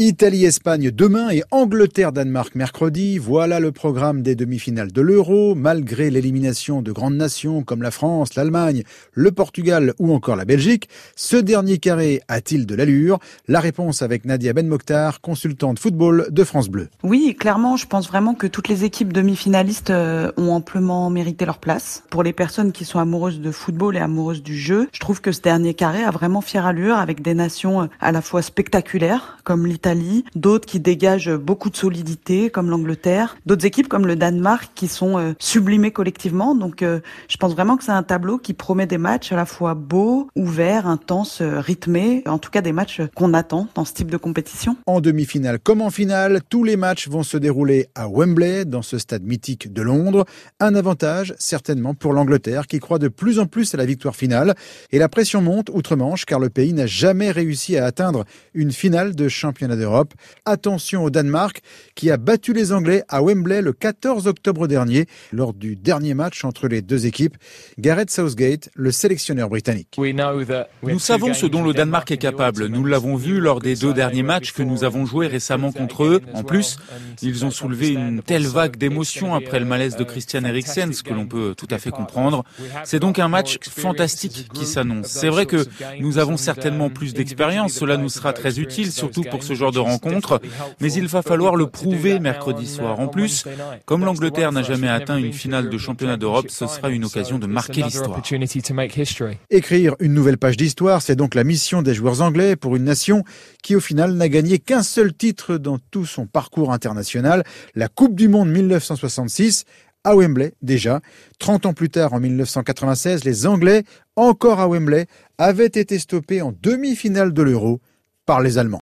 Italie-Espagne demain et Angleterre-Danemark mercredi. Voilà le programme des demi-finales de l'Euro. Malgré l'élimination de grandes nations comme la France, l'Allemagne, le Portugal ou encore la Belgique, ce dernier carré a-t-il de l'allure? La réponse avec Nadia Ben Mokhtar, consultante football de France Bleu. Oui, clairement, je pense vraiment que toutes les équipes demi-finalistes euh, ont amplement mérité leur place. Pour les personnes qui sont amoureuses de football et amoureuses du jeu, je trouve que ce dernier carré a vraiment fière allure avec des nations euh, à la fois spectaculaires comme l'Italie d'autres qui dégagent beaucoup de solidité comme l'Angleterre, d'autres équipes comme le Danemark qui sont euh, sublimées collectivement. Donc euh, je pense vraiment que c'est un tableau qui promet des matchs à la fois beaux, ouverts, intenses, euh, rythmés, en tout cas des matchs qu'on attend dans ce type de compétition. En demi-finale comme en finale, tous les matchs vont se dérouler à Wembley, dans ce stade mythique de Londres. Un avantage certainement pour l'Angleterre qui croit de plus en plus à la victoire finale. Et la pression monte outre-Manche car le pays n'a jamais réussi à atteindre une finale de championnat d'Europe. Attention au Danemark qui a battu les Anglais à Wembley le 14 octobre dernier lors du dernier match entre les deux équipes. Gareth Southgate, le sélectionneur britannique. Nous savons ce dont le Danemark est capable. Nous l'avons vu lors des deux derniers matchs que nous avons joués récemment contre eux. En plus, ils ont soulevé une telle vague d'émotions après le malaise de Christian Eriksen, ce que l'on peut tout à fait comprendre. C'est donc un match fantastique qui s'annonce. C'est vrai que nous avons certainement plus d'expérience. Cela nous sera très utile, surtout pour ce de rencontre, mais il va falloir le prouver mercredi soir. En plus, comme l'Angleterre n'a jamais atteint une finale de championnat d'Europe, ce sera une occasion de marquer l'histoire. Écrire une nouvelle page d'histoire, c'est donc la mission des joueurs anglais pour une nation qui au final n'a gagné qu'un seul titre dans tout son parcours international, la Coupe du Monde 1966 à Wembley déjà. 30 ans plus tard, en 1996, les Anglais, encore à Wembley, avaient été stoppés en demi-finale de l'Euro par les Allemands.